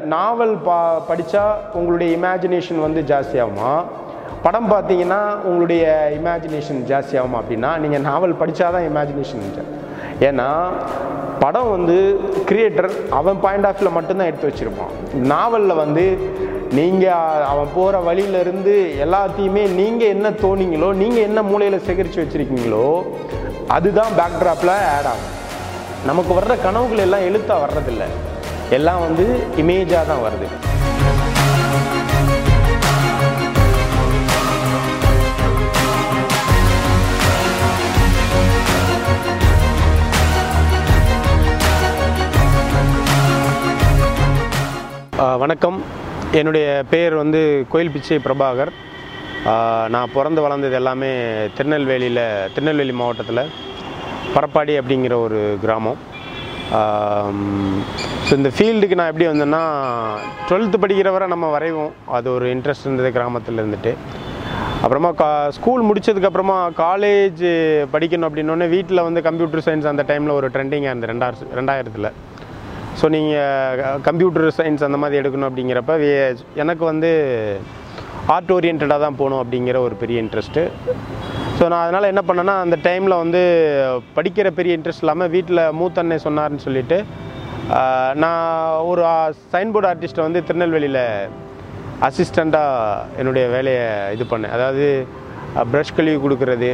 நாவல் பா படித்தா உங்களுடைய இமேஜினேஷன் வந்து ஜாஸ்தியாகுமா? படம் பார்த்தீங்கன்னா உங்களுடைய இமேஜினேஷன் ஜாஸ்தியாகுமா அப்படின்னா நீங்கள் நாவல் படித்தா தான் இமேஜினேஷன் ஏன்னா படம் வந்து கிரியேட்டர் அவன் பாயிண்ட் ஆஃப் மட்டும்தான் எடுத்து வச்சுருப்பான். நாவலில் வந்து நீங்கள் அவன் போகிற வழியிலேருந்து எல்லாத்தையுமே நீங்கள் என்ன தோணிங்களோ நீங்கள் என்ன மூலையில் சேகரித்து வச்சுருக்கீங்களோ அதுதான் பேக்ட்ராப்பில் ஆட் ஆகும். நமக்கு வர்ற கனவுகள் எல்லாம் எழுத்தாக வர்றதில்லை. எல்லாம் வந்து இமேஜாக தான் வருது. வணக்கம். என்னுடைய பேர் வந்து கோயில் பிச்சை பிரபாகர். நான் பிறந்து வளர்ந்தது எல்லாமே திருநெல்வேலியில் திருநெல்வேலி மாவட்டத்தில் பரப்பாடி அப்படிங்கிற ஒரு கிராமம். ஸோ இந்த ஃபீல்டுக்கு நான் எப்படி வந்தேன்னா டுவெல்த்து படிக்கிற வரை நம்ம வரைவோம். அது ஒரு இன்ட்ரெஸ்ட் இருந்தது கிராமத்தில் இருந்துட்டு. அப்புறமா கா ஸ்கூல் முடிச்சதுக்கப்புறமா காலேஜ் படிக்கணும் அப்படின்னோடனே வீட்டில் வந்து கம்ப்யூட்டர் சயின்ஸ் அந்த டைமில் ஒரு ட்ரெண்டிங்காக இருந்தது ரெண்டாயிரம் ரெண்டாயிரத்தில். ஸோ நீங்கள் கம்ப்யூட்டர் சயின்ஸ் அந்த மாதிரி எடுக்கணும் அப்படிங்கிறப்ப வே- எனக்கு வந்து ஆர்ட் ஓரியன்டாக தான் போகணும் அப்படிங்கிற ஒரு பெரிய இன்ட்ரெஸ்ட்டு ஸோ நான் அதனால் என்ன பண்ணேன்னா அந்த டைமில் வந்து படிக்கிற பெரிய இன்ட்ரெஸ்ட் இல்லாமல் வீட்டில் மூத்தன்னை சொன்னார்னு சொல்லிட்டு நான் ஒரு சைன் போர்டு ஆர்டிஸ்ட்டை வந்து திருநெல்வேலியில் அசிஸ்டண்ட்டாக என்னுடைய வேலையை இது பண்ணேன். அதாவது ப்ரஷ் கழுவி கொடுக்கறது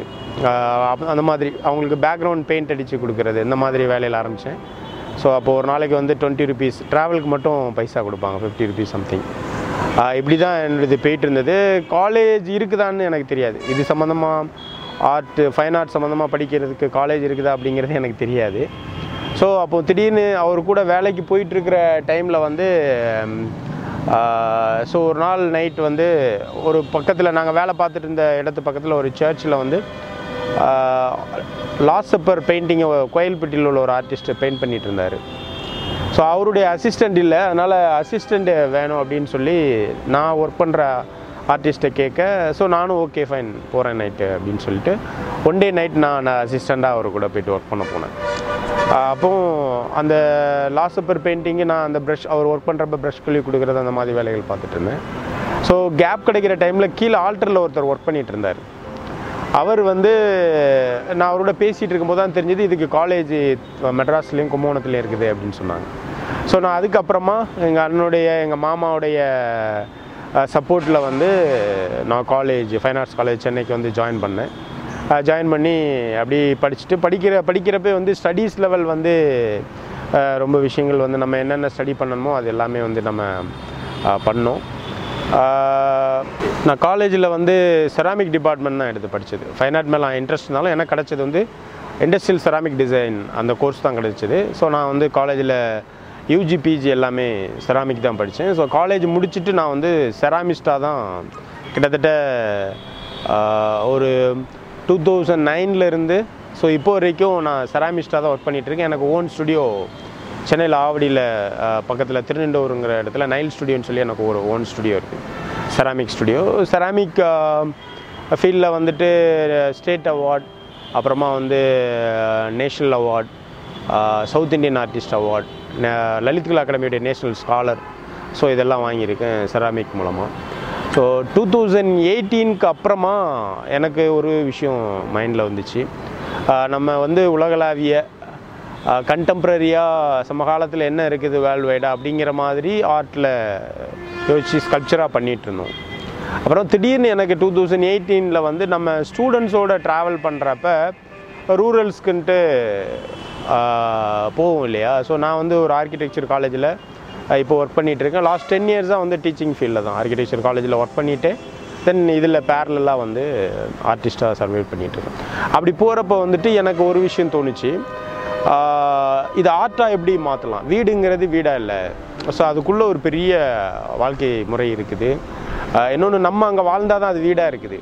அந்த மாதிரி அவங்களுக்கு பேக்ரவுண்ட் பெயிண்ட் அடித்து கொடுக்கறது இந்த மாதிரி வேலையில் ஆரம்பித்தேன் ஸோ அப்போ ஒரு நாளைக்கு வந்து டுவெண்ட்டி ருபீஸ் ட்ராவலுக்கு மட்டும் பைசா கொடுப்பாங்க ஃபிஃப்டி ருபீஸ் சம்திங் இப்படி தான் என்னுடைய போயிட்டு இருந்தது. காலேஜ் இருக்குதான்னு எனக்கு தெரியாது. இது சம்மந்தமாக ஆர்ட் ஃபைன் ஆர்ட் சம்மந்தமாக படிக்கிறதுக்கு காலேஜ் இருக்குதா அப்படிங்கிறது எனக்கு தெரியாது. ஸோ அப்போ திடீர்னு அவர் கூட வேலைக்கு போயிட்டுருக்கிற டைமில் வந்து ஸோ ஒரு நாள் நைட் வந்து ஒரு பக்கத்தில் நாங்கள் வேலை பார்த்துட்டு இருந்த இடத்து பக்கத்தில் ஒரு சர்ச்சில் வந்து லாஸ்அப்பர் பெயிண்டிங்கை கோயில்பட்டியில் உள்ள ஒரு ஆர்டிஸ்ட்டை பெயிண்ட் பண்ணிட்டு இருந்தார். ஸோ அவருடைய அசிஸ்டண்ட் இல்லை அதனால் அசிஸ்டண்ட்டு வேணும் அப்படின்னு சொல்லி நான் ஒர்க் பண்ணுற ஆர்டிஸ்ட்டை கேட்க ஸோ நானும் ஓகே ஃபைன் போகிறேன் நைட்டு அப்படின்னு சொல்லிட்டு ஒன் டே நைட் நான் அசிஸ்டண்ட்டாக அவர் கூட போயிட்டு ஒர்க் பண்ண போனேன். அப்போது அப்போ அந்த லாஸ்அப்பர் பெயிண்டிங்கு நான் அந்த ப்ரஷ் அவர் ஒர்க் பண்ணுறப்ப ப்ரஷ் கழுவி கொடுக்குறது அந்த மாதிரி வேலைகள் பார்த்துட்டு இருந்தேன். ஸோ கேப் கிடைக்கிற டைமில் கீழே ஆல்டரில் ஒருத்தர் ஒர்க் பண்ணிகிட்டு இருந்தார். அவர் வந்து நான் அவரோட பேசிகிட்டு இருக்கும்போது தான் தெரிஞ்சது இதுக்கு காலேஜ் மெட்ராஸ்லேயும் கும்பகோணத்துலேயும் இருக்குது அப்படின்னு சொன்னாங்க. ஸோ நான் அதுக்கப்புறமா எங்கள் அண்ணனுடைய எங்கள் மாமாவுடைய சப்போர்ட்டில் வந்து நான் காலேஜ் ஃபைன் ஆர்ட்ஸ் காலேஜ் சென்னைக்கு வந்து ஜாயின் பண்ணேன். ஜாயின் பண்ணி அப்படி படிச்சுட்டு படிக்கிற படிக்கிறப்ப வந்து ஸ்டடீஸ் லெவல் வந்து ரொம்ப விஷயங்கள் வந்து நம்ம என்னென்ன ஸ்டடி பண்ணணுமோ அது எல்லாமே வந்து நம்ம பண்ணோம். நான் காலேஜில் வந்து செராமிக் டிபார்ட்மெண்ட் தான் எடுத்து படித்தது ஃபைன் ஆர்ட் மேலே இன்ட்ரெஸ்ட் இருந்தாலும் எனக்கு கிடச்சது வந்து இண்டஸ்ட்ரியல் செராமிக் டிசைன் அந்த கோர்ஸ் தான் கிடச்சிது. ஸோ நான் வந்து காலேஜில் யூஜி பிஜி எல்லாமே செராமிக் தான் படித்தேன் ஸோ காலேஜ் முடிச்சுட்டு நான் வந்து செராமிஸ்டாக தான் கிட்டத்தட்ட ஒரு டூ தௌசண்ட் நைன்லேருந்து ஸோ இப்போ வரைக்கும் நான் செராமிஸ்டாக தான் ஒர்க் பண்ணிகிட்டு இருக்கேன். எனக்கு ஓன் ஸ்டுடியோ சென்னையில் ஆவடியில் பக்கத்தில் திருநெண்டூருங்கிற இடத்துல நைல் ஸ்டுடியோன்னு சொல்லி எனக்கு ஒரு ஓன் ஸ்டுடியோ இருக்குது செராமிக் ஸ்டுடியோ செராமிக் ஃபீல்டில் வந்துட்டு ஸ்டேட் அவார்ட் அப்புறமா வந்து national award south Indian artist award Lalit Kala அகாடமியுடைய national scholar. So இதெல்லாம் வாங்கியிருக்கேன் செராமிக் மூலமாக ஸோ டூ தௌசண்ட் எயிட்டீனுக்கு அப்புறமா எனக்கு ஒரு விஷயம் மைண்டில் வந்துச்சு. நம்ம வந்து உலகளாவிய கண்டெம்ப்ரரியாக சமகாலத்தில் என்ன இருக்குது வேர்ல்டு வைடாக அப்படிங்கிற மாதிரி ஆர்ட்டில் யோசிச்சு ஸ்கல்ப்சராக பண்ணிகிட்டு இருந்தோம் அப்புறம் திடீர்னு எனக்கு டூ தௌசண்ட் எயிட்டீனில் வந்து நம்ம ஸ்டூடெண்ட்ஸோட ட்ராவல் பண்ணுறப்ப ரூரல்ஸ்க்குன்ட்டு போவோம் இல்லையா? ஸோ நான் வந்து ஒரு ஆர்கிடெக்சர் காலேஜில் இப்போ ஒர்க் பண்ணிகிட்டு இருக்கேன் லாஸ்ட் டென் இயர்ஸாக வந்து டீச்சிங் ஃபீல்டில் தான். ஆர்கிடெக்சர் காலேஜில் ஒர்க் பண்ணிவிட்டு தென் இதில் பேரலாக வந்து ஆர்டிஸ்ட்டாக சர்வே பண்ணிகிட்ருக்கேன் அப்படி போகிறப்ப வந்துட்டு எனக்கு ஒரு விஷயம் தோணுச்சு. இது ஆர்ட்டாக எப்படி மாற்றலாம் வீடுங்கிறது வீடாக இல்லை? ஸோ அதுக்குள்ளே ஒரு பெரிய வாழ்க்கை முறை இருக்குது. இன்னொன்று நம்ம அங்கே வாழ்ந்தால் தான் அது வீடாக இருக்குது.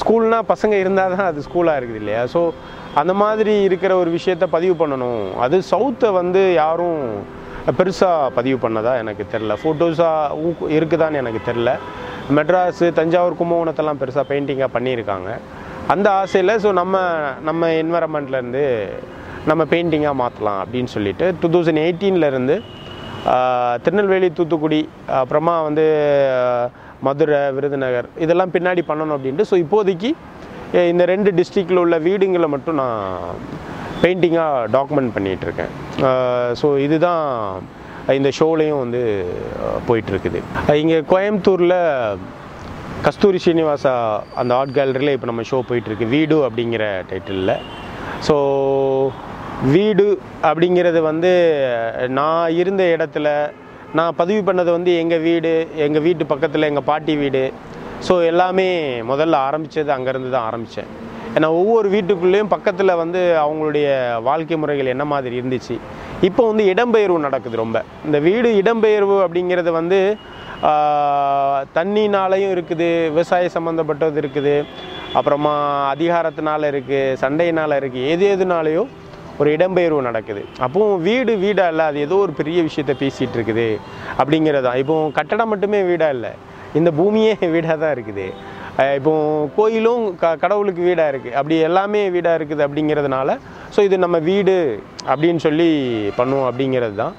ஸ்கூல்னா பசங்க இருந்தால் தான் அது ஸ்கூலாக இருக்குது இல்லையா? ஸோ அந்த மாதிரி இருக்கிற ஒரு விஷயத்த பதிவு பண்ணணும். அது சவுத்தை வந்து யாரும் பெருசாக பதிவு பண்ணதா எனக்கு தெரில ஃபோட்டோஸாக இருக்குதான்னு எனக்கு தெரில மெட்ராஸு தஞ்சாவூர் கும்பகோணத்தெல்லாம் பெருசாக பெயிண்டிங்காக பண்ணியிருக்காங்க. அந்த ஆசையில் ஸோ நம்ம நம்ம என்வரன்மெண்ட்லேருந்து நம்ம பெயிண்டிங்காக மாற்றலாம் அப்படின்னு சொல்லிட்டு டூ தௌசண்ட் எயிட்டீன்லேருந்து திருநெல்வேலி தூத்துக்குடி அப்புறமா வந்து மதுரை விருதுநகர் இதெல்லாம் பின்னாடி பண்ணணும் அப்படின்ட்டு ஸோ இப்போதைக்கு இந்த ரெண்டு டிஸ்ட்ரிக்டில் உள்ள வீடுங்களை மட்டும் நான் பெயிண்டிங்காக டாக்குமெண்ட் பண்ணிகிட்ருக்கேன் ஸோ இதுதான் இந்த ஷோலையும் வந்து போயிட்டுருக்குது. இங்கே கோயம்புத்தூரில் கஸ்தூரி ஸ்ரீனிவாசா அந்த ஆர்ட் கேலரியில் இப்போ நம்ம ஷோ போயிட்டுருக்கு. வீடு அப்படிங்கிற டைட்டிலில் ஸோ வீடு அப்படிங்கிறது வந்து நான் இருந்த இடத்துல நான் பதிவு பண்ணது வந்து எங்கள் வீடு எங்கள் வீட்டு பக்கத்தில் எங்கள் பாட்டி வீடு ஸோ எல்லாமே முதல்ல ஆரம்பித்தது அங்கேருந்து தான் ஆரம்பித்தேன். ஏன்னா ஒவ்வொரு வீட்டுக்குள்ளேயும் பக்கத்தில் வந்து அவங்களுடைய வாழ்க்கை முறைகள் என்ன மாதிரி இருந்துச்சு. இப்போ வந்து இடம்பெயர்வு நடக்குது ரொம்ப. இந்த வீடு இடம்பெயர்வு அப்படிங்கிறது வந்து தண்ணினாலையும் இருக்குது விவசாய சம்மந்தப்பட்டது இருக்குது. அப்புறமா அதிகாரத்தினால இருக்குது சண்டையினால் இருக்குது. எது எதுனாலையோ ஒரு இடம்பெயர்வு நடக்குது. அப்போது வீடு வீடாக இல்லை அது ஏதோ ஒரு பெரிய விஷயத்த பேசிகிட்டு இருக்குது அப்படிங்கிறது தான். இப்போ கட்டடம் மட்டுமே வீடாக இல்லை. இந்த பூமியே வீடாக தான் இருக்குது இப்போ கோயிலும் க கடவுளுக்கு வீடாக இருக்குது அப்படி எல்லாமே வீடாக இருக்குது அப்படிங்கிறதுனால ஸோ இது நம்ம வீடு அப்படின்னு சொல்லி பண்ணுவோம் அப்படிங்கிறது தான்.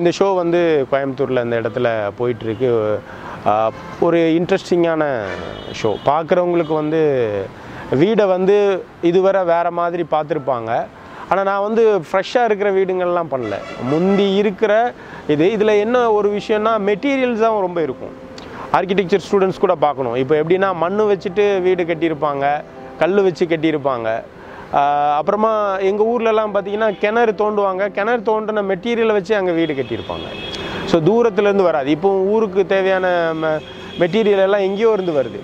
இந்த ஷோ வந்து கோயம்புத்தூரில் இந்த இடத்துல போயிட்டுருக்கு. ஒரு இன்ட்ரெஸ்டிங்கான ஷோ பார்க்குறவங்களுக்கு வந்து வீடை வந்து இதுவரை வேறு மாதிரி பார்த்துருப்பாங்க. ஆனால் நான் வந்து ஃப்ரெஷ்ஷாக இருக்கிற வீடுங்கள்லாம் பண்ணல. முந்தி இருக்கிற இது இதில் என்ன ஒரு விஷயம்னா மெட்டீரியல்ஸ் தான் ரொம்ப இருக்கும். ஆர்கிடெக்சர் ஸ்டூடெண்ட்ஸ் கூட பார்க்கணும். இப்போ எப்படின்னா மண் வச்சுட்டு வீடு கட்டியிருப்பாங்க கல் வச்சு கட்டியிருப்பாங்க. அப்புறமா எங்கள் ஊர்லலாம் பார்த்தீங்கன்னா கிணறு தோண்டுவாங்க. கிணறு தோண்டின மெட்டீரியலை வச்சு அங்கே வீடு கட்டியிருப்பாங்க. ஸோ தூரத்துலேருந்து வராது. இப்போ ஊருக்கு தேவையான மெட்டீரியல் எல்லாம் எங்கேயோ இருந்து வருது.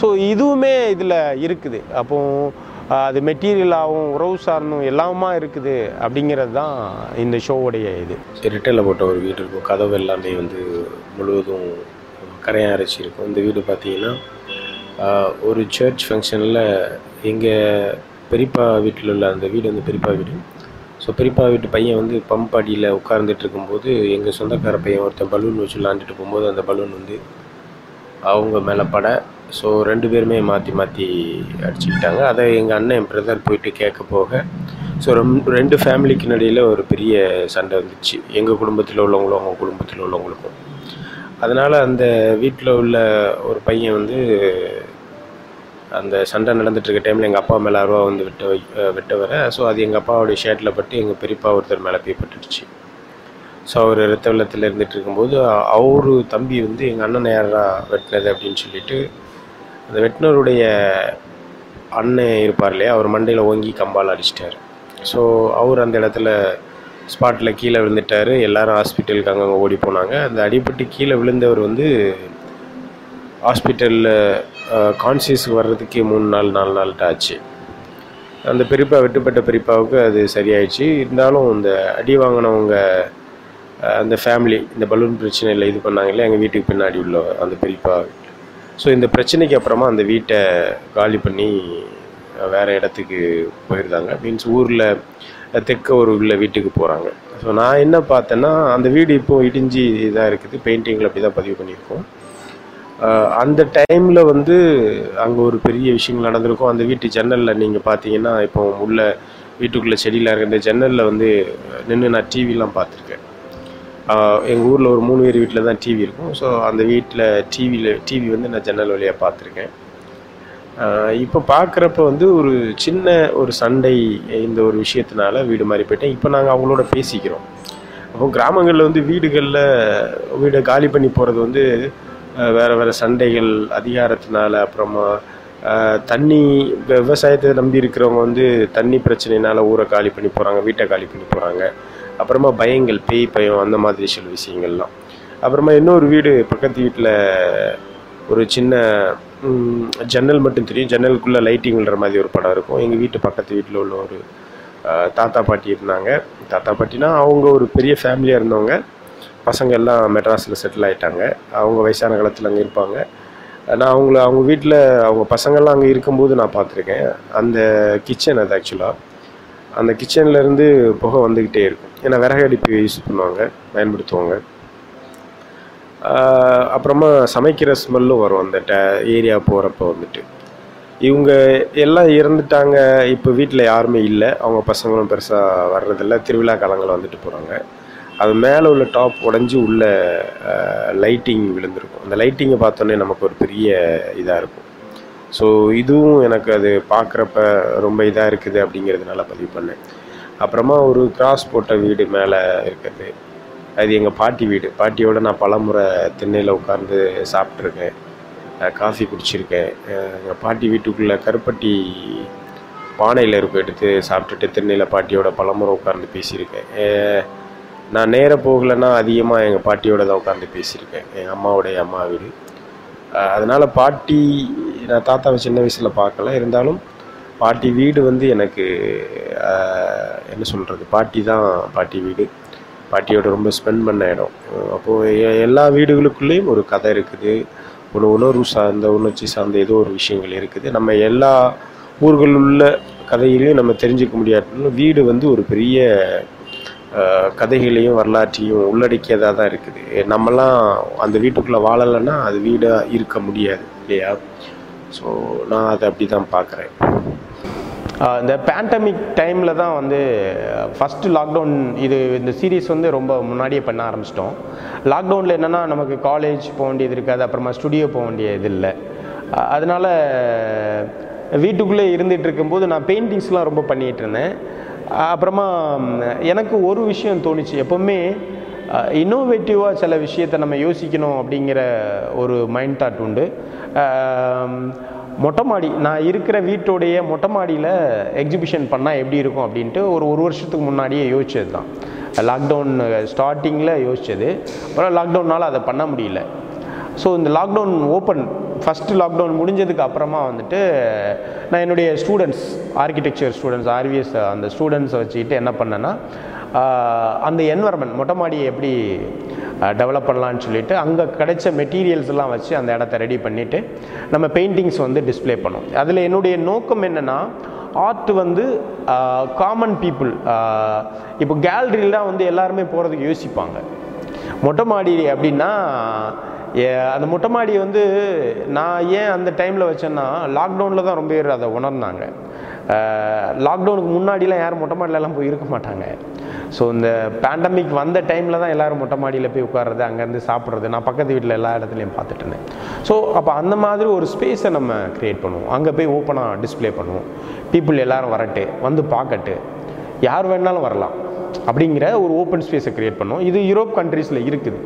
ஸோ இதுவுமே இதில் இருக்குது. அப்போது அது மெட்டீரியலாகவும் உறவு சார்ந்தும் எல்லாமா இருக்குது அப்படிங்கிறது தான் இந்த ஷோவுடைய இது. ரிட்டையில் போட்ட ஒரு வீடு இருக்கும். கதவு எல்லாமே வந்து முழுவதும் கரையாக அரைச்சி இருக்கும். இந்த வீடு பார்த்தீங்கன்னா ஒரு சர்ச் ஃபங்க்ஷனில் எங்கள் பெரியப்பா வீட்டில் உள்ள அந்த வீடு வந்து பெரியப்பா வீடு. ஸோ பெரியப்பா வீட்டு பையன் வந்து பம்ப் அடியில் உட்கார்ந்துட்டு இருக்கும்போது எங்கள் சொந்தக்கார பையன் ஒருத்தன் பலூன் வச்சு விளாண்டுட்டு போகும்போது அந்த பலூன் வந்து அவங்க மேலே பட. ஸோ ரெண்டு பேருமே மாற்றி மாற்றி அடிச்சுக்கிட்டாங்க. அதை எங்கள் அண்ணன் என் பிரதர் போயிட்டு கேட்க போக ஸோ ரெம் ரெண்டு ஃபேமிலிக்கு நடையில் ஒரு பெரிய சண்டை வந்துச்சு. எங்கள் குடும்பத்தில் உள்ளவங்களும் அவங்க குடும்பத்தில் உள்ளவங்களுக்கும். அதனால் அந்த வீட்டில் உள்ள ஒரு பையன் வந்து அந்த சண்டை நடந்துட்டுருக்க டைமில் எங்கள் அப்பா மேலே அருவா வந்து விட்ட வை விட்ட வர ஸோ அது எங்கள் அப்பாவோடைய ஷர்ட்டில் பட்டு எங்கள் பெரியப்பா ஒருத்தர் மேலே போய் பட்டுடுச்சு ஸோ அவர் ரத்த வெள்ளத்தில் இருந்துகிட்டு இருக்கும்போது அவர் அவரு தம்பி வந்து எங்கள் அண்ணன் யாரா வெட்டினது அப்படின்னு சொல்லிட்டு அந்த வெட்டினருடைய அண்ணன் இருப்பார் இல்லையா அவர் மண்டையில் ஓங்கி கம்பால் அடிச்சிட்டார். ஸோ அவர் அந்த இடத்துல ஸ்பாட்டில் கீழே விழுந்துட்டார். எல்லாரும் ஹாஸ்பிட்டலுக்கு அங்கங்கே ஓடி போனாங்க. அந்த அடிபட்டு கீழே விழுந்தவர் வந்து ஹாஸ்பிட்டலில் கான்சியஸுக்கு வர்றதுக்கே மூணு நாள் நாலு நாள்கிட்ட ஆச்சு. அந்த பெரியப்பா வெட்டுப்பட்ட பெரியப்பாவுக்கு அது சரியாயிடுச்சு. இருந்தாலும் இந்த அடி வாங்கினவங்க அந்த ஃபேமிலி இந்த பலூன் பிரச்சனையில் இது பண்ணாங்களே எங்கள் வீட்டுக்கு பின்னாடி உள்ள அந்த பெரியப்பா ஸோ இந்த பிரச்சனைக்கு அப்புறமா அந்த வீட்டை காலி பண்ணி வேறு இடத்துக்கு போயிருந்தாங்க. மீன்ஸ் ஊரில் தெற்க ஒரு உள்ள வீட்டுக்கு போகிறாங்க ஸோ நான் என்ன பார்த்தேன்னா அந்த வீடு இப்போ இடிஞ்சு இதாக இருக்குது. பெயிண்டிங்கில் அப்படி தான் பதிவு பண்ணியிருக்கோம். அந்த டைமில் வந்து அங்கே ஒரு பெரிய விஷயங்கள் நடந்திருக்கும். அந்த வீட்டு ஜன்னலில் நீங்கள் பார்த்தீங்கன்னா இப்போ உள்ள வீட்டுக்குள்ளே செடியெலாம் இருக்கிற ஜன்னலில் வந்து நின்று நான் டிவிலாம் பார்த்துருக்கேன். எங்கள் ஊரில் ஒரு மூணு பேர் வீட்டில் தான் டிவி இருக்கும். ஸோ அந்த வீட்டில் டிவியில் டிவி வந்து நான் ஜன்னல் வழியாக பார்த்துருக்கேன். இப்போ பார்க்குறப்ப வந்து ஒரு சின்ன ஒரு சண்டை இந்த ஒரு விஷயத்தினால வீடு மாதிரி போயிட்டேன். இப்போ நாங்கள் அவங்களோட பேசிக்கிறோம். அப்போ கிராமங்களில் வந்து வீடுகளில் வீடை காலி பண்ணி போகிறது வந்து வேறு வேறு சண்டைகள் அதிகாரத்தினால அப்புறமா தண்ணி விவசாயத்தை நம்பி இருக்கிறவங்க வந்து தண்ணி பிரச்சனைனால ஊரை காலி பண்ணி போகிறாங்க வீட்டை காலி பண்ணி போகிறாங்க அப்புறமா பயங்கள் பேய் பயம் அந்த மாதிரி சில விஷயங்கள்லாம். அப்புறமா இன்னொரு வீடு பக்கத்து வீட்டில் ஒரு சின்ன ஜன்னல் மட்டும் தெரியும். ஜன்னலுக்குள்ளே லைட்டிங் விழுற மாதிரி ஒரு படம் இருக்கும். எங்கள் வீட்டு பக்கத்து வீட்டில் உள்ள ஒரு தாத்தா பாட்டி இருந்தாங்க. தாத்தா பாட்டினா அவங்க ஒரு பெரிய ஃபேமிலியாக இருந்தவங்க. பசங்க எல்லாம் மெட்ராஸில் செட்டில் ஆகிட்டாங்க அவங்க வயசான காலத்தில் அங்கே இருப்பாங்க. நான் அவங்கள அவங்க வீட்டில் அவங்க பசங்கள்லாம் அங்கே இருக்கும்போது நான் பார்த்துருக்கேன். அந்த கிச்சன் அது ஆக்சுவலாக அந்த கிச்சன்லேருந்து புகை வந்துக்கிட்டே இருக்கும். ஏன்னா விறகு அடுப்பு யூஸ் பண்ணுவாங்க பயன்படுத்துவாங்க. அப்புறமா சமைக்கிற ஸ்மெல்லும் வரும் அந்த ட ஏரியா போகிறப்ப வந்துட்டு. இவங்க எல்லாம் இறந்துட்டாங்க இப்போ வீட்டில் யாருமே இல்லை. அவங்க பசங்களும் பெருசாக வர்றதில்ல. திருவிழா காலங்களில் வந்துட்டு போகிறாங்க அது மேலே உள்ள டாப் உடஞ்சி உள்ள லைட்டிங் விழுந்திருக்கும். அந்த லைட்டிங்கை பார்த்தோன்னே நமக்கு ஒரு பெரிய இதாக இருக்கும். ஸோ இதுவும் எனக்கு அது பார்க்குறப்ப ரொம்ப இதாக இருக்குது அப்படிங்கிறதுனால பதிவு பண்ணேன். அப்புறமா ஒரு கிராஸ் போட்ட வீடு மேலே இருக்கிறது அது எங்கள் பாட்டி வீடு. பாட்டியோட நான் பலமுறை திண்ணையில் உட்காந்து சாப்பிட்ருக்கேன் காஃபி குடிச்சிருக்கேன். எங்கள் பாட்டி வீட்டுக்குள்ளே கருப்பட்டி பானையில் இருப்பு எடுத்து சாப்பிட்டுட்டு திண்ணையில் பாட்டியோட பலமுறை உட்காந்து பேசியிருக்கேன். நான் நேராக போகலைன்னா அதிகமாக எங்கள் பாட்டியோட தான் உட்காந்து பேசியிருக்கேன். எங்கள் அம்மாவுடைய அம்மா வீடு. அதனால் பாட்டி நான் தாத்தாவை சின்ன வயசில் பார்க்கல. இருந்தாலும் பாட்டி வீடு வந்து எனக்கு என்ன சொல்கிறது பாட்டி தான் பாட்டி வீடு. பாட்டியோட ரொம்ப ஸ்பெண்ட் பண்ண இடம். அப்போது எல்லா வீடுகளுக்குள்ளேயும் ஒரு கதை இருக்குது. ஒரு உணர்வு சார்ந்த உணர்ச்சி சார்ந்த ஏதோ ஒரு விஷயங்கள் இருக்குது. நம்ம எல்லா ஊர்கள் உள்ள கதைகளையும் நம்ம தெரிஞ்சுக்க முடியாது வீடு வந்து ஒரு பெரிய கதைகளையும் வரலாற்றையும் உள்ளடக்கியதாக தான் இருக்குது. நம்மலாம் அந்த வீட்டுக்குள்ளே வாழலைன்னா அது வீடாக இருக்க முடியாது இல்லையா? ஸோ நான் அதை அப்படி தான் பார்க்குறேன். இந்த பேண்டமிக் டைமில் தான் வந்து ஃபஸ்ட்டு லாக்டவுன் இது இந்த சீரீஸ் வந்து ரொம்ப முன்னாடியே பண்ண ஆரம்பிச்சிட்டோம். லாக்டவுனில் என்னென்னா நமக்கு காலேஜ் போக வேண்டியது இருக்காது அப்புறமா ஸ்டுடியோ போக வேண்டியது இல்லை. அதனால் அதனால வீட்டுக்குள்ளே இருந்துகிட்டு இருக்கும்போது நான் பெயிண்டிங்ஸ்லாம் ரொம்ப பண்ணிகிட்டு இருந்தேன். அப்புறமா எனக்கு ஒரு விஷயம் தோணுச்சு. எப்போவுமே இன்னோவேட்டிவாக சில விஷயத்தை நம்ம யோசிக்கணும் அப்படிங்கிற ஒரு மைண்ட் தாட் உண்டு. மொட்டை மாடி நான் இருக்கிற வீட்டோடைய மொட்டை மாடியில் எக்ஸிபிஷன் பண்ணால் எப்படி இருக்கும் அப்படின்ட்டு ஒரு ஒரு வருஷத்துக்கு முன்னாடியே யோசிச்சது தான் லாக்டவுன் ஸ்டார்டிங்கில் யோசிச்சது. அப்புறம் லாக்டவுனால் அதை பண்ண முடியல. ஸோ இந்த லாக்டவுன் ஓப்பன் ஃபஸ்ட்டு லாக்டவுன் முடிஞ்சதுக்கு அப்புறமா வந்துட்டு நான் என்னுடைய ஸ்டூடெண்ட்ஸ் ஆர்கிடெக்சர் ஸ்டூடெண்ட்ஸ் ஆர்விஎஸ் அந்த ஸ்டூடெண்ட்ஸை வச்சுக்கிட்டு என்ன பண்ணேன்னா அந்த என்வரன்மெண்ட் மொட்டை மாடியை எப்படி டெவலப் பண்ணலான்னு சொல்லிட்டு அங்கே கிடைச்ச மெட்டீரியல்ஸ் எல்லாம் வச்சு அந்த இடத்த ரெடி பண்ணிவிட்டு நம்ம பெயிண்டிங்ஸ் வந்து டிஸ்ப்ளே பண்ணோம். அதில் என்னுடைய நோக்கம் என்னென்னா ஆர்ட் வந்து காமன் பீப்புள் இப்போ கேலரியில் தான் வந்து எல்லாருமே போகிறதுக்கு யோசிப்பாங்க. மொட்டை மாடி அப்படின்னா அந்த மொட்டை மாடி வந்து நான் ஏன் அந்த டைமில் வச்சேன்னா லாக்டவுனில் தான் ரொம்ப பேர் அதை உணர்ந்தாங்க. லாக்டவுனுக்கு முன்னாடிலாம் யாரும் மொட்டை மாடிலலாம் போய் இருக்க மாட்டாங்க. ஸோ இந்த பேண்டமிக் வந்த டைமில் தான் எல்லோரும் மொட்டை மாடியில் போய் உட்கார்றது அங்கேருந்து சாப்பிட்றது. நான் பக்கத்து வீட்டில் எல்லா இடத்துலையும் பார்த்துட்டு இருந்தேன். ஸோ அப்போ அந்த மாதிரி ஒரு ஸ்பேஸை நம்ம க்ரியேட் பண்ணுவோம். அங்கே போய் ஓப்பனாக டிஸ்ப்ளே பண்ணுவோம். பீப்புள் எல்லோரும் வரட்டு வந்து பார்க்கட்டு. யார் வேணாலும் வரலாம். அப்படிங்கிற ஒரு ஓப்பன் ஸ்பேஸை க்ரியேட் பண்ணோம். இது யூரோப் கண்ட்ரீஸில் இருக்குது.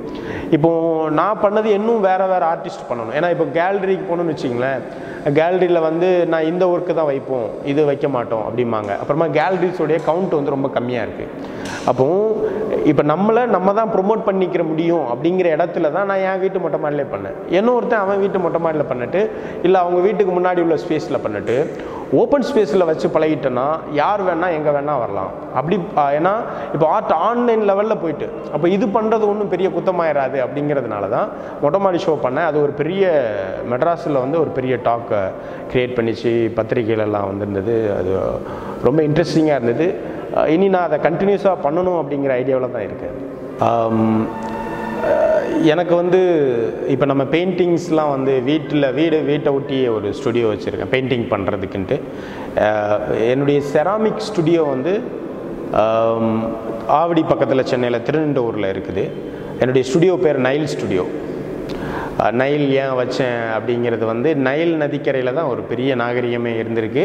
இப்போது நான் பண்ணது இன்னும் வேறு வேறு ஆர்டிஸ்ட் பண்ணணும். ஏன்னா இப்போ கேலரிக்கு போகணும்னு வச்சிங்களேன் கேலரியில் வந்து நான் இந்த ஒர்க்கு தான் வைப்போம். இது வைக்க மாட்டோம் அப்படிம்பாங்க. அப்புறமா கேலரிஸோடைய கவுண்ட் வந்து ரொம்ப கம்மியாக இருக்குது அப்போ இப்போ நம்மளை நம்ம தான் ப்ரொமோட் பண்ணிக்கிற முடியும் அப்படிங்கிற இடத்துல தான் நான் என் வீட்டு மொட்டை மாடிலே பண்ணேன். இன்னொருத்தன் அவன் வீட்டு மொட்டை மாடியில் பண்ணிட்டு இல்லை அவங்க வீட்டுக்கு முன்னாடி உள்ள ஸ்பேஸில் பண்ணிட்டு ஓப்பன் ஸ்பேஸில் வச்சு பழகிட்டோன்னா யார் வேணால் எங்கே வேணால் வரலாம். அப்படி ஏன்னா இப்போ ஆர்ட் ஆன்லைன் லெவலில் போயிட்டு அப்போ இது பண்ணுறது ஒன்றும் பெரிய குத்தமாயிராது அப்படிங்கிறதுனால தான் மொட்டை மாடி ஷோ பண்ணேன். அது ஒரு பெரிய மெட்ராஸில் வந்து ஒரு பெரிய டாக்கை க்ரியேட் பண்ணிச்சு. பத்திரிகையிலலாம் வந்திருந்தது. அது ரொம்ப இன்ட்ரெஸ்டிங்காக இருந்தது. இனி நான் அதை கண்டினியூஸாக பண்ணணும் அப்படிங்கிற ஐடியாவில் தான் இருக்குது எனக்கு வந்து இப்போ நம்ம பெயிண்டிங்ஸ்லாம் வந்து வீட்டில் வீடு வீட்டை ஒட்டி ஒரு ஸ்டுடியோ வச்சுருக்கேன் பெயிண்டிங் பண்ணுறதுக்குன்ட்டு என்னுடைய செராமிக் ஸ்டுடியோ வந்து ஆவடி பக்கத்தில் சென்னையில் திருநெண்டூரில் இருக்குது. என்னுடைய ஸ்டுடியோ பேர் நைல் ஸ்டுடியோ நைல் ஏன் வச்சேன் அப்படிங்கிறது வந்து நைல் நதிக்கரையில் தான் ஒரு பெரிய நாகரிகமே இருந்திருக்கு.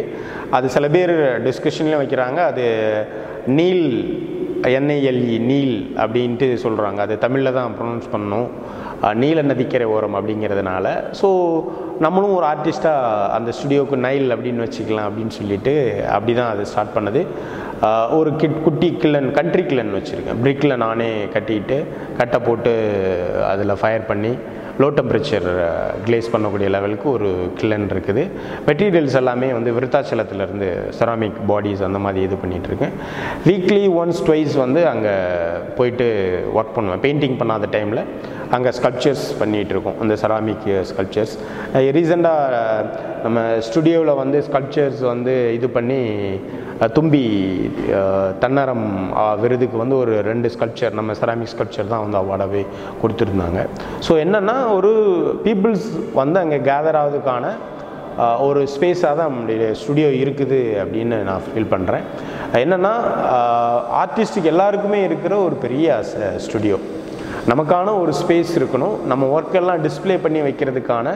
அது சில பேர் டிஸ்கஷன்லேயும் வைக்கிறாங்க அது நீல் என்ஐஎல்இ நீல் அப்படின்ட்டு சொல்கிறாங்க அது தமிழில் தான் ப்ரொனவுன்ஸ் பண்ணணும். நீல நதிக்கரை ஓரம் அப்படிங்கிறதுனால. ஸோ நம்மளும் ஒரு ஆர்டிஸ்ட்டாக அந்த ஸ்டுடியோவுக்கு நைல் அப்படின்னு வச்சுக்கலாம் அப்படின்னு சொல்லிட்டு அப்படி தான் அது ஸ்டார்ட் பண்ணது. ஒரு கிட் குட்டி கிளன் கண்ட்ரி கிளன் வச்சுருக்கேன். பிரிக்கில் நானே கட்டிட்டு கட்டை போட்டு அதில் ஃபயர் பண்ணி லோ டெம்பரேச்சர் கிளேஸ் பண்ணக்கூடிய லெவலுக்கு ஒரு கிளன் இருக்குது. மெட்டீரியல்ஸ் எல்லாமே வந்து விருத்தாச்சலத்திலேருந்து செராமிக் பாடிஸ் அந்த மாதிரி இது பண்ணிகிட்ருக்கேன் வீக்லி ஒன்ஸ் ட்வைஸ் வந்து அங்கே போயிட்டு ஒர்க் பண்ணுவேன். பெயிண்டிங் பண்ணாத டைமில் அங்கே ஸ்கல்ப்சர்ஸ் பண்ணிகிட்ருக்கோம் அந்த செராமிக் ஸ்கல்ப்சர்ஸ் ரீசெண்டாக நம்ம ஸ்டுடியோவில் வந்து ஸ்கல்ப்சர்ஸ் வந்து இது பண்ணி தும்பி தன்னரம் விருதுக்கு வந்து ஒரு ரெண்டு ஸ்கல்ப்சர் நம்ம செராமிக் ஸ்கல்ப்சர் தான் வந்து அவார்டாகவே கொடுத்துருந்தாங்க. ஸோ என்னென்னா ஒரு பீப்புள்ஸ் வந்து அங்கே கேதர் ஆகுதுக்கான ஒரு ஸ்பேஸாக தான் நம்முடைய ஸ்டுடியோ இருக்குது அப்படின்னு நான் ஃபீல் பண்ணுறேன் என்னென்னா ஆர்டிஸ்ட்டுக்கு எல்லாருக்குமே இருக்கிற ஒரு பெரிய ஸ்டுடியோ நமக்கான ஒரு ஸ்பேஸ் இருக்கணும். நம்ம ஒர்க்கெல்லாம் டிஸ்ப்ளே பண்ணி வைக்கிறதுக்கான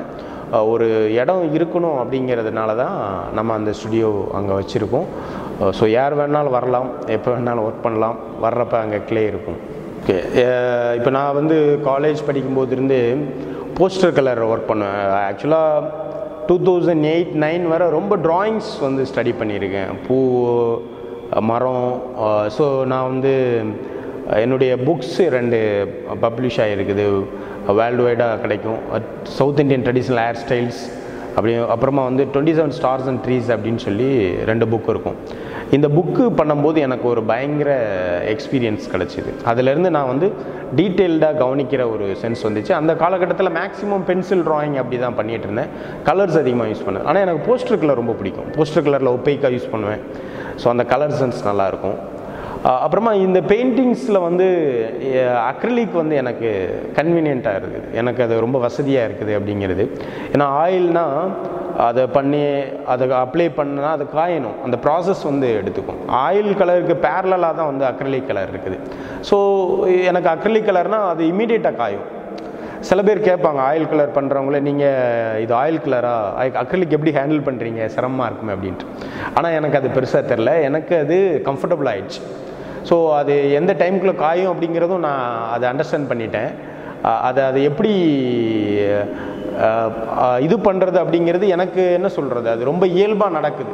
ஒரு இடம் இருக்கணும் அப்படிங்கிறதுனால தான் நம்ம அந்த ஸ்டுடியோ அங்கே வச்சுருக்கோம். ஸோ யார் வேணாலும் வரலாம் எப்போ வேணாலும் ஒர்க் பண்ணலாம். வர்றப்ப அங்கே கிளே இருக்கும். ஓகே இப்போ நான் வந்து காலேஜ் படிக்கும்போது இருந்து போஸ்டர் கலர் ஒர்க் பண்ணுவேன் ஆக்சுவலாக டூ தௌசண்ட் எயிட் நைன் வரை ரொம்ப ட்ராயிங்ஸ் வந்து ஸ்டடி பண்ணியிருக்கேன். பூ மரம் ஸோ நான் வந்து என்னுடைய புக்ஸு ரெண்டு பப்ளிஷ் ஆகிருக்குது வேர்ல்டு வைடாக கிடைக்கும் south Indian traditional hair styles அப்படி அப்புறமா வந்து twenty seven stars and trees அப்படின்னு சொல்லி ரெண்டு புக் இருக்கும். இந்த புக்கு பண்ணும்போது எனக்கு ஒரு பயங்கர எக்ஸ்பீரியன்ஸ் கிடச்சிது. அதுலேருந்து நான் வந்து டீட்டெயில்டாக கவனிக்கிற ஒரு சென்ஸ் வந்துச்சு. அந்த காலகட்டத்தில் மேக்ஸிமம் பென்சில் ட்ராயிங் அப்படி தான் பண்ணிகிட்டு இருந்தேன். கலர்ஸ் அதிகமாக யூஸ் பண்ணேன். ஆனால் எனக்கு போஸ்டர் கலர் ரொம்ப பிடிக்கும். போஸ்டர் கலரில் ஒப்பைக்காக யூஸ் பண்ணுவேன். ஸோ அந்த கலர் சென்ஸ் நல்லாயிருக்கும் அப்புறமா இந்த பெயிண்டிங்ஸில் வந்து அக்ரிலிக் வந்து எனக்கு கன்வீனியண்ட்டாக இருக்குது. எனக்கு அது ரொம்ப வசதியாக இருக்குது அப்படிங்கிறது. ஏன்னா ஆயில்னால் அதை பண்ணி அதை அப்ளை பண்ணால் அது காயணும். அந்த ப்ராசஸ் வந்து எடுத்துக்கும். ஆயில் கலருக்கு பேரலாக தான் வந்து அக்ரிலிக் கலர் இருக்குது. ஸோ எனக்கு அக்ரிலிக் கலர்னால் அது இமீடியட்டாக காயும். சில பேர் கேட்பாங்க ஆயில் கலர் பண்ணுறவங்களே நீங்கள் இது ஆயில் கலராக அக்ரிலிக் எப்படி ஹேண்டில் பண்ணுறீங்க சிரமமாக இருக்குமே அப்படின்ட்டு. ஆனால் எனக்கு அது பெருசாக தெரில. எனக்கு அது கம்ஃபர்டபுள் ஆயிடுச்சு. ஸோ அது எந்த டைமுக்குள்ளே காயும் அப்படிங்கிறதும் நான் அதை அண்டர்ஸ்டாண்ட் பண்ணிட்டேன். அதை அதை எப்படி இது பண்ணுறது அப்படிங்கிறது எனக்கு என்ன சொல்கிறது அது ரொம்ப இயல்பாக நடக்குது.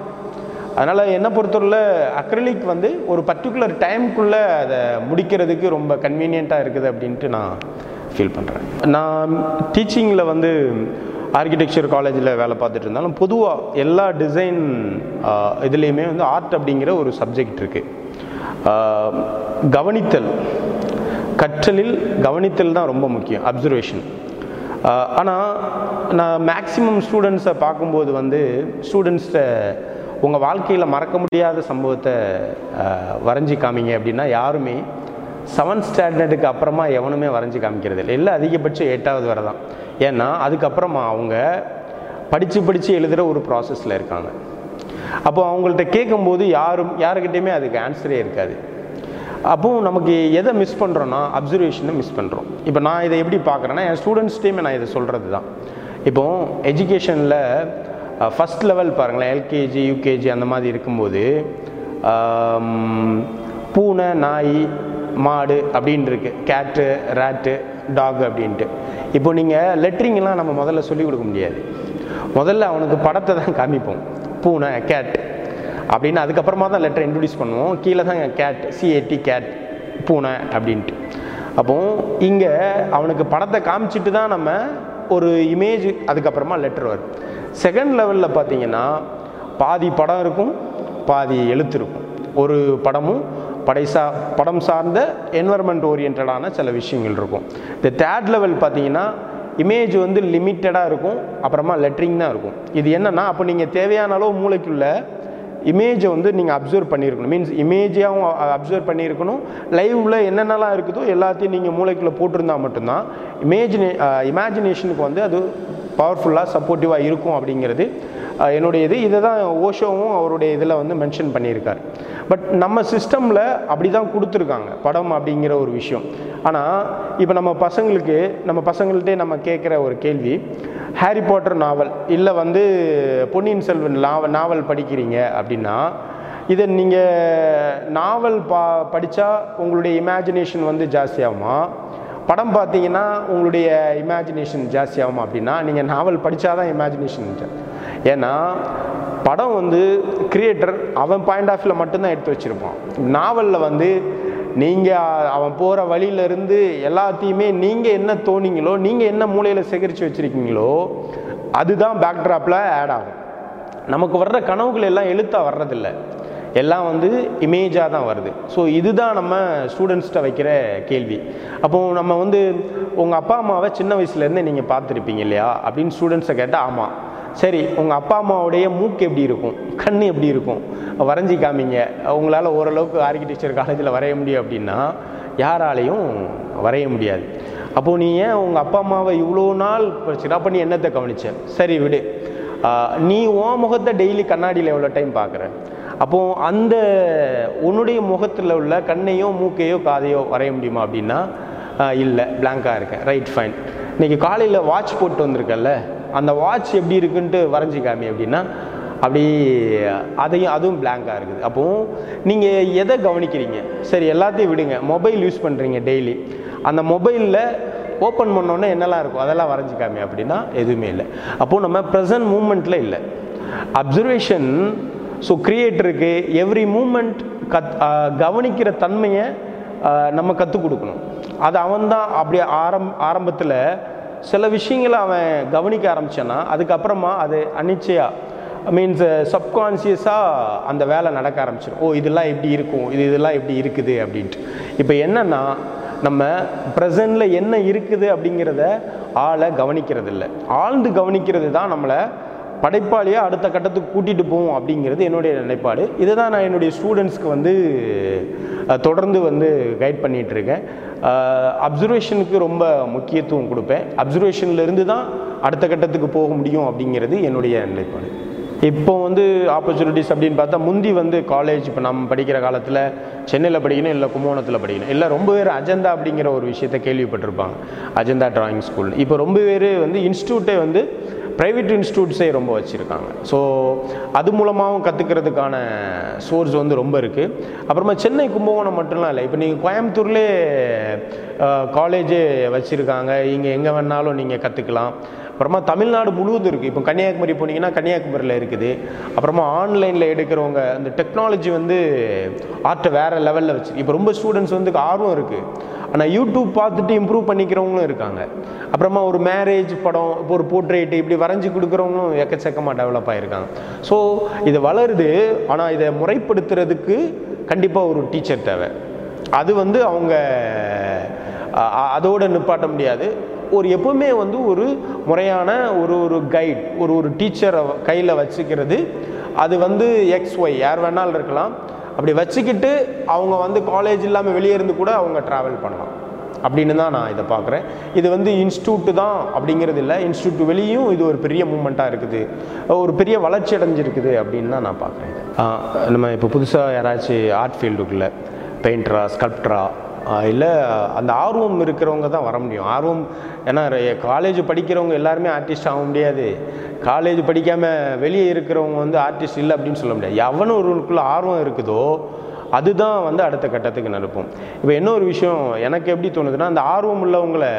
அதனால் என்னை பொறுத்தவரையில் அக்ரலிக் வந்து ஒரு பர்டிகுலர் டைமுக்குள்ளே அதை முடிக்கிறதுக்கு ரொம்ப கன்வீனியண்ட்டாக இருக்குது அப்படின்ட்டு நான் ஃபீல் பண்ணுறேன் நான் டீச்சிங்கில் வந்து ஆர்கிடெக்சர் காலேஜில் வேலை பார்த்துட்டு இருந்தாலும் பொதுவாக எல்லா டிசைன் இதுலேயுமே வந்து ஆர்ட் அப்படிங்கிற ஒரு சப்ஜெக்ட் இருக்குது கவனித்தல். கற்றலில் கவனித்தல் தான் ரொம்ப முக்கியம். அப்சர்வேஷன் ஆனால் நான் மேக்ஸிமம் ஸ்டூடெண்ட்ஸை பார்க்கும்போது வந்து ஸ்டூடெண்ட்ஸ்கிட்ட உங்கள் வாழ்க்கையில் மறக்க முடியாத சம்பவத்தை வரைஞ்சி காமிங்க அப்படின்னா யாருமே செவன்த் ஸ்டாண்டர்டுக்கு அப்புறமா எவனுமே வரைஞ்சி காமிக்கிறது இல்லை இல்லை அதிகபட்சம் எட்டாவது வரை தான் ஏன்னா அதுக்கப்புறமா அவங்க படித்து படித்து எழுதுகிற ஒரு ப்ராசஸில் இருக்காங்க. அப்போ அவங்கள்ட்ட கேட்கும்போது யாரும் யாருக்கிட்டேயுமே அதுக்கு ஆன்சரே இருக்காது. அப்போ நமக்கு எதை மிஸ் பண்ணுறோன்னா அப்சர்வேஷனை மிஸ் பண்ணுறோம் இப்போ நான் இதை எப்படி பார்க்குறேன்னா என் ஸ்டூடெண்ட்ஸ்டையுமே நான் இதை சொல்கிறது தான் இப்போ எஜுகேஷனில் ஃபஸ்ட் லெவல் பாருங்களேன் எல்கேஜி யூகேஜி அந்த மாதிரி இருக்கும்போது பூனை நாய் மாடு அப்படின்ட்டு இருக்கு கேட்டு ரேட்டு டாக் அப்படின்ட்டு. இப்போ நீங்கள் லெட்ரிங்லாம் நம்ம முதல்ல சொல்லிக் கொடுக்க முடியாது. முதல்ல அவனுக்கு படத்தை தான் காமிப்போம். பூனை கேட் அப்படின்னு அதுக்கப்புறமா தான் லெட்டர் இன்ட்ரடியூஸ் பண்ணுவோம். கீழே தான் கேட் சிஏடி கேட் பூனை அப்படின்ட்டு. அப்போ இங்கே அவனுக்கு படத்தை காமிச்சிட்டு தான் நம்ம ஒரு இமேஜ் அதுக்கப்புறமா லெட்டர் வரும். செகண்ட் லெவலில் பார்த்தீங்கன்னா பாதி படம் இருக்கும் பாதி எழுத்து இருக்கும். ஒரு படமும் படை சா படம் சார்ந்த என்வரன்மெண்ட் ஓரியன்டான சில விஷயங்கள் இருக்கும். இந்த தேர்ட் லெவல் பார்த்தீங்கன்னா இமேஜ் வந்து லிமிட்டடாக இருக்கும் அப்புறமா லெட்டரிங் தான் இருக்கும். இது என்னன்னா அப்போ நீங்கள் தேவையான அளவு மூளைக்குள்ள இமேஜை வந்து நீங்கள் அப்சர்வ் பண்ணியிருக்கணும். மீன்ஸ் இமேஜாகவும் அப்சர்வ் பண்ணியிருக்கணும். லைவில் என்னென்னலாம் இருக்குதோ எல்லாத்தையும் நீங்கள் மூளைக்குள்ளே போட்டிருந்தா மட்டும்தான் இமேஜினே இமேஜினேஷனுக்கு வந்து அது பவர்ஃபுல்லாக சப்போர்ட்டிவாக இருக்கும் அப்படிங்கிறது. என்னுடைய இது இதை தான் ஓஷோவும் அவருடைய இதில் வந்து மென்ஷன் பண்ணியிருக்கார். பட் நம்ம சிஸ்டமில் அப்படி தான் கொடுத்துருக்காங்க. படம் அப்படிங்கிற ஒரு விஷயம். ஆனால் இப்போ நம்ம பசங்களுக்கு நம்ம பசங்கள்கிட்டே நம்ம கேட்குற ஒரு கேள்வி ஹாரி பாட்டர் நாவல் இல்லை வந்து பொன்னியின் செல்வன் நாவல் நாவல் படிக்கிறீங்க அப்படின்னா இதை நீங்கள் நாவல் பா படித்தா உங்களுடைய இமேஜினேஷன் வந்து ஜாஸ்தியாகுமா? படம் பார்த்தீங்கன்னா உங்களுடைய இமேஜினேஷன் ஜாஸ்தியாகும் அப்படின்னா நீங்கள் நாவல் படித்தாதான் இமேஜினேஷன் ஏன்னா படம் வந்து கிரியேட்டர் அவன் பாயிண்ட் ஆஃப் வியூவில் மட்டும்தான் எடுத்து வச்சுருப்பான். நாவலில் வந்து நீங்கள் அவன் போகிற வழியிலேருந்து எல்லாத்தையுமே நீங்கள் என்ன தோணிங்களோ நீங்கள் என்ன மூலையில் சேகரித்து வச்சுருக்கீங்களோ அதுதான் பேக்ட்ராப்பில் ஆட் ஆகும். நமக்கு வர்ற கனவுகள் எல்லாம் எழுத்தாக வர்றதில்ல. எல்லாம் வந்து இமேஜாக தான் வருது. ஸோ இதுதான் நம்ம ஸ்டூடெண்ட்ஸ்கிட்ட வைக்கிற கேள்வி. அப்போது நம்ம வந்து உங்கள் அப்பா அம்மாவை சின்ன வயசுலேருந்தே நீங்கள் பார்த்துருப்பீங்க இல்லையா? அப்படின்னு ஸ்டூடெண்ட்ஸை கேட்டால் ஆமாம் சரி உங்கள் அப்பா அம்மாவுடைய மூக்கு எப்படி இருக்கும்? கண் எப்படி இருக்கும்? வரைஞ்சி காமிங்க. உங்களால் ஓரளவுக்கு ஆர்கிடெக்சர் காலேஜில் வரைய முடியும் அப்படின்னா யாராலையும் வரைய முடியாது. அப்போது நீ ஏன் உங்கள் அப்பா அம்மாவை இவ்வளோ நாள் படிச்சுட்டு அப்போ நீ என்னத்தை கவனிச்ச? சரி விடு. நீ உன் முகத்தை டெய்லி கண்ணாடியில் எவ்வளோ டைம் பார்க்குற? அப்போ அந்த உன்னுடைய முகத்தில் உள்ள கண்ணையோ மூக்கையோ காதையோ வரைய முடியுமா அப்படின்னா இல்லை. பிளாங்காக இருக்கேன். ரைட் ஃபைன் இன்னைக்கு காலையில் வாட்ச் போட்டு வந்திருக்கல்ல? அந்த வாட்ச் எப்படி இருக்குன்ட்டு வரைஞ்சி காமி அப்படின்னா அப்படி அதையும் அதுவும் பிளாங்காக இருக்குது. அப்போது நீங்கள் எதை கவனிக்கிறீங்க? சரி எல்லாத்தையும் விடுங்க. மொபைல் யூஸ் பண்ணுறீங்க டெய்லி அந்த மொபைலில் ஓப்பன் பண்ணோன்னே என்னெல்லாம் இருக்கும் அதெல்லாம் வரைஞ்சிக்காமே அப்படின்னா எதுவுமே இல்லை. அப்போது நம்ம ப்ரெசன்ட் மூமெண்ட்டில் இல்லை. அப்சர்வேஷன் ஸோ கிரியேட்டருக்கு எவ்ரி மூமெண்ட் கத் கவனிக்கிற தன்மையை நம்ம கற்றுக் கொடுக்கணும். அது அவன் தான் அப்படி ஆரம் ஆரம்பத்தில் சில விஷயங்களை அவன் கவனிக்க ஆரம்பித்தான்னா அதுக்கப்புறமா அது அனிச்சையா மீன்ஸ் சப்கான்சியஸாக அந்த வேலை நடக்க ஆரம்பிச்சிடும் ஓ இதெல்லாம் எப்படி இருக்கும் இது இதெல்லாம் எப்படி இருக்குது அப்படின்ட்டு. இப்போ என்னென்னா நம்ம ப்ரெசண்டில் என்ன இருக்குது அப்படிங்கிறத ஆளை கவனிக்கிறது இல்லை ஆழ்ந்து கவனிக்கிறது தான் நம்மளை படைப்பாளியாக அடுத்த கட்டத்துக்கு கூட்டிகிட்டு போவோம் அப்படிங்கிறது என்னுடைய நிலைப்பாடு. இதை தான் நான் என்னுடைய ஸ்டூடெண்ட்ஸ்க்கு வந்து தொடர்ந்து வந்து கைட் பண்ணிகிட்ருக்கேன் அப்சர்வேஷனுக்கு ரொம்ப முக்கியத்துவம் கொடுப்பேன். அப்சர்வேஷன்லேருந்து தான் அடுத்த கட்டத்துக்கு போக முடியும் அப்படிங்கிறது என்னுடைய நிலைப்பாடு. இப்போ வந்து ஆப்பர்ச்சுனிட்டிஸ் அப்படின்னு பார்த்தா முந்தி வந்து காலேஜ் இப்போ நம்ம படிக்கிற காலத்தில் சென்னையில் படிக்கணும் இல்லை கும்போணத்தில் படிக்கணும். இல்லை ரொம்ப பேர் அஜந்தா அப்படிங்கிற ஒரு விஷயத்த கேள்விப்பட்டிருப்பாங்க. அஜந்தா டிராயிங் ஸ்கூல் இப்போ ரொம்ப பேர் வந்து இன்ஸ்டியூட்டே வந்து ப்ரைவேட் இன்ஸ்டியூட்ஸே ரொம்ப வச்சுருக்காங்க. ஸோ அது மூலமாகவும் கற்றுக்கிறதுக்கான சோர்ஸ் வந்து ரொம்ப இருக்குது அப்புறமா சென்னை கும்பகோணம் மட்டும்லாம் இல்லை. இப்போ நீங்கள் கோயம்புத்தூர்லேயே காலேஜே வச்சுருக்காங்க. இங்கே எங்கே வேணாலும் நீங்கள் கற்றுக்கலாம் அப்புறமா தமிழ்நாடு முழுவதும் இருக்குது இப்போ கன்னியாகுமரி போனீங்கன்னா கன்னியாகுமரியில் இருக்குது. அப்புறமா ஆன்லைனில் எடுக்கிறவங்க அந்த டெக்னாலஜி வந்து ஆர்ட்டை வேறு லெவலில் வச்சு இப்போ ரொம்ப ஸ்டூடெண்ட்ஸ் வந்து ஆர்வம் இருக்குது ஆனால் யூடியூப் பார்த்துட்டு இம்ப்ரூவ் பண்ணிக்கிறவங்களும் இருக்காங்க. அப்புறமா ஒரு மேரேஜ் படம் இப்போ ஒரு போர்ட்ரேட்டு இப்படி வரைஞ்சி கொடுக்குறவங்களும் எக்கச்சக்கமாக டெவலப் ஆகிருக்காங்க ஸோ இது வளருது. ஆனால் இதை முறைப்படுத்துறதுக்கு கண்டிப்பாக ஒரு டீச்சர் தேவை. அது வந்து அவங்க அதோடு அதோட நிப்பாட்ட முடியாது. ஒரு எப்பவுமே வந்து ஒரு முறையான ஒரு ஒரு கைட் ஒரு ஒரு டீச்சரை கையில் வச்சுக்கிறது. அது வந்து எக்ஸ் ஒய் யார் வேணாலும் இருக்கலாம். அப்படி வச்சுக்கிட்டு அவங்க வந்து காலேஜ் இல்லாமல் வெளியே இருந்து கூட அவங்க ட்ராவல் பண்ணலாம். அப்படின்னு தான் நான் இதை பார்க்குறேன். இது வந்து இன்ஸ்டியூட்டு தான் அப்படிங்கிறது இல்லை. இன்ஸ்டியூட் வெளியும் இது ஒரு பெரிய மூமெண்ட்டாக இருக்குது. ஒரு பெரிய வளர்ச்சி அடைஞ்சிருக்குது அப்படின்னு தான் நான் பார்க்குறேன் நம்ம இப்போ புதுசாக யாராச்சும் ஆர்ட் ஃபீல்டுக்குள்ளே பெயிண்டரா ஸ்கல்ப்டரா இல்லை அந்த ஆர்வம் இருக்கிறவங்க தான் வர முடியும். ஆர்வம் ஏன்னா காலேஜ் படிக்கிறவங்க எல்லாருமே ஆர்டிஸ்ட் ஆக முடியாது. காலேஜ் படிக்காமல் வெளியே இருக்கிறவங்க வந்து ஆர்டிஸ்ட் இல்லை அப்படின்னு சொல்ல முடியாது. எவனும் ஒருவனுக்குள்ளே ஆர்வம் இருக்குதோ அதுதான் வந்து அடுத்த கட்டத்துக்கு நடப்போம் இப்போ என்ன ஒரு விஷயம் எனக்கு எப்படி தோணுதுன்னா அந்த ஆர்வம் உள்ளவங்களை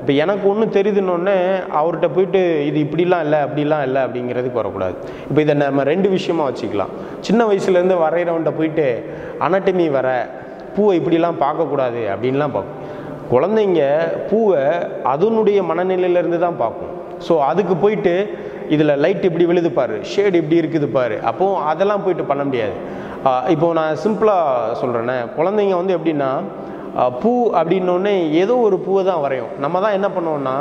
இப்போ எனக்கு ஒன்று தெரியுதுன்னொன்னே அவர்கிட்ட போயிட்டு இது இப்படிலாம் இல்லை அப்படிலாம் இல்லை அப்படிங்கிறதுக்கு வரக்கூடாது. இப்போ இதை நம்ம ரெண்டு விஷயமா வச்சுக்கலாம். சின்ன வயசுலேருந்து வரைகிறவன்கிட்ட போயிட்டு அனட்டமி வர பூவை இப்படிலாம் பார்க்கக்கூடாது அப்படின்லாம் பார்க்கும். குழந்தைங்க பூவை அதனுடைய மனநிலையிலேருந்து தான் பார்க்கும். ஸோ அதுக்கு போயிட்டு இதில் லைட் இப்படி விழுது பாரு ஷேடு இப்படி இருக்குது பாரு. அப்போ அதெல்லாம் போயிட்டு பண்ண முடியாது. இப்போது நான் சிம்பிளாக சொல்கிறேனே குழந்தைங்க வந்து எப்படின்னா பூ அப்படின்னோடனே ஏதோ ஒரு பூவை தான் வரையும். நம்ம தான் என்ன பண்ணுவோம்னா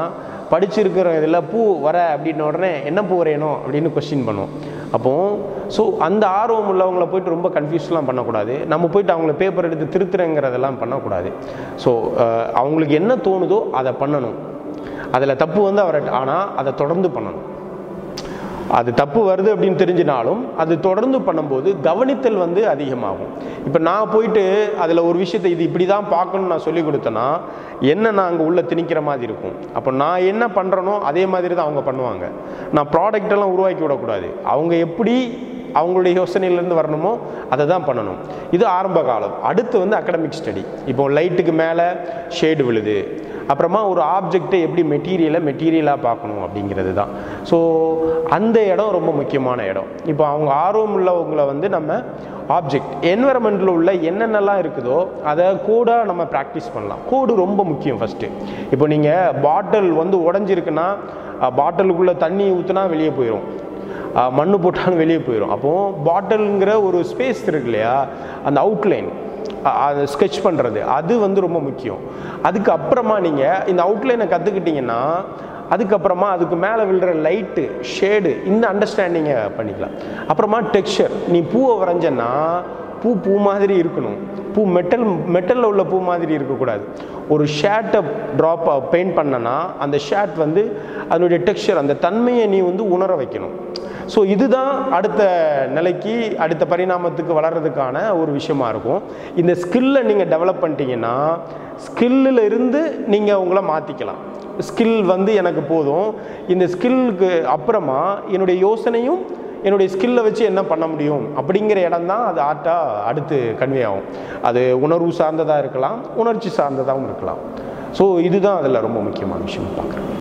படிச்சிருக்கிற இதில் பூ வர அப்படின்ன உடனே என்ன பூ வரையணும் அப்படின்னு கொஸ்டின் பண்ணுவோம். அப்போ ஸோ அந்த ஆர்வம் உள்ளவங்கள போயிட்டு ரொம்ப கன்ஃபியூஸ்லாம் பண்ணக்கூடாது. நம்ம போயிட்டு அவங்கள பேப்பர் எடுத்து திருத்துறங்கிறதெல்லாம் பண்ணக்கூடாது. ஸோ அவங்களுக்கு என்ன தோணுதோ அதை பண்ணணும். அதில் தப்பு வந்து அவரை ஆனால் அதை தொடர்ந்து பண்ணணும். அது தப்பு வருது அப்படின்னு தெரிஞ்சினாலும் அது தொடர்ந்து பண்ணும்போது கவனித்தல் வந்து அதிகமாகும். இப்போ நான் போயிட்டு அதில் ஒரு விஷயத்தை இது இப்படி தான் பார்க்கணும்னு நான் சொல்லி கொடுத்தேன்னா என்ன நான் அங்கே உள்ளே திணிக்கிற மாதிரி இருக்கும்? அப்போ நான் என்ன பண்ணுறனோ அதே மாதிரி தான் அவங்க பண்ணுவாங்க. நான் ப்ராடக்டெல்லாம் உருவாக்கி விடக்கூடாது. அவங்க எப்படி அவங்களுடைய யோசனையிலேருந்து வரணுமோ அதை தான் பண்ணணும். இது ஆரம்ப காலம். அடுத்து வந்து அகடமிக் ஸ்டடி இப்போ லைட்டுக்கு மேலே ஷேடு விழுது. அப்புறமா ஒரு ஆப்ஜெக்டை எப்படி மெட்டீரியலை மெட்டீரியலாக பார்க்கணும் அப்படிங்கிறது தான். ஸோ அந்த இடம் ரொம்ப முக்கியமான இடம். இப்போ அவங்க ஆர்வம் உள்ளவங்களை வந்து நம்ம ஆப்ஜெக்ட் என்வரன்மெண்ட்டில் உள்ள என்னென்னலாம் இருக்குதோ அதை கூட நம்ம ப்ராக்டிஸ் பண்ணலாம். கோடு ரொம்ப முக்கியம் ஃபஸ்ட்டு இப்போ நீங்கள் பாட்டில் வந்து உடஞ்சிருக்குன்னா பாட்டிலுக்குள்ளே தண்ணி ஊற்றுனா வெளியே போயிடும் மண்ணு போட்டாலும் வெளியே போயிடும் அப்போது பாட்டிலுங்கிற ஒரு ஸ்பேஸ் இருக்கு இல்லையா? அந்த அவுட்லைன் அதை ஸ்கெட்ச் பண்ணுறது அது வந்து ரொம்ப முக்கியம். அதுக்கப்புறமா நீங்கள் இந்த அவுட்லைனை கற்றுக்கிட்டிங்கன்னா அதுக்கப்புறமா அதுக்கு மேலே விழுற லைட்டு ஷேடு இந்த அண்டர்ஸ்டாண்டிங்கை பண்ணிக்கலாம். அப்புறமா டெக்ஸ்சர் நீ பூவை வரைஞ்சன்னா பூ பூ மாதிரி இருக்கணும். பூ மெட்டல் மெட்டலில் உள்ள பூ மாதிரி இருக்கக்கூடாது. ஒரு ஷேர்ட்டை ட்ராப் பெயிண்ட் பண்ணனா அந்த ஷேர்ட் வந்து அதனுடைய டெக்ஸ்சர் அந்த தன்மையை நீ வந்து உணர வைக்கணும். ஸோ இதுதான் அடுத்த நிலைக்கு அடுத்த பரிணாமத்துக்கு வளர்கிறதுக்கான ஒரு விஷயமா இருக்கும். இந்த ஸ்கில்லை நீங்கள் டெவலப் பண்ணிட்டீங்கன்னா ஸ்கில்லில் இருந்து நீங்கள் உங்களை மாற்றிக்கலாம் ஸ்கில் வந்து எனக்கு போதும். இந்த ஸ்கில்லுக்கு அப்புறமா என்னுடைய யோசனையும் என்னுடைய ஸ்கில்லை வச்சு என்ன பண்ண முடியும்? அப்படிங்கிற இடம் தான் அது ஆர்ட்டாக அடுத்து கன்வே ஆகும். அது உணர்வு சார்ந்ததாக இருக்கலாம் உணர்ச்சி சார்ந்ததாகவும் இருக்கலாம். ஸோ இதுதான் அதில் ரொம்ப முக்கியமான விஷயம் பார்க்குறேன்.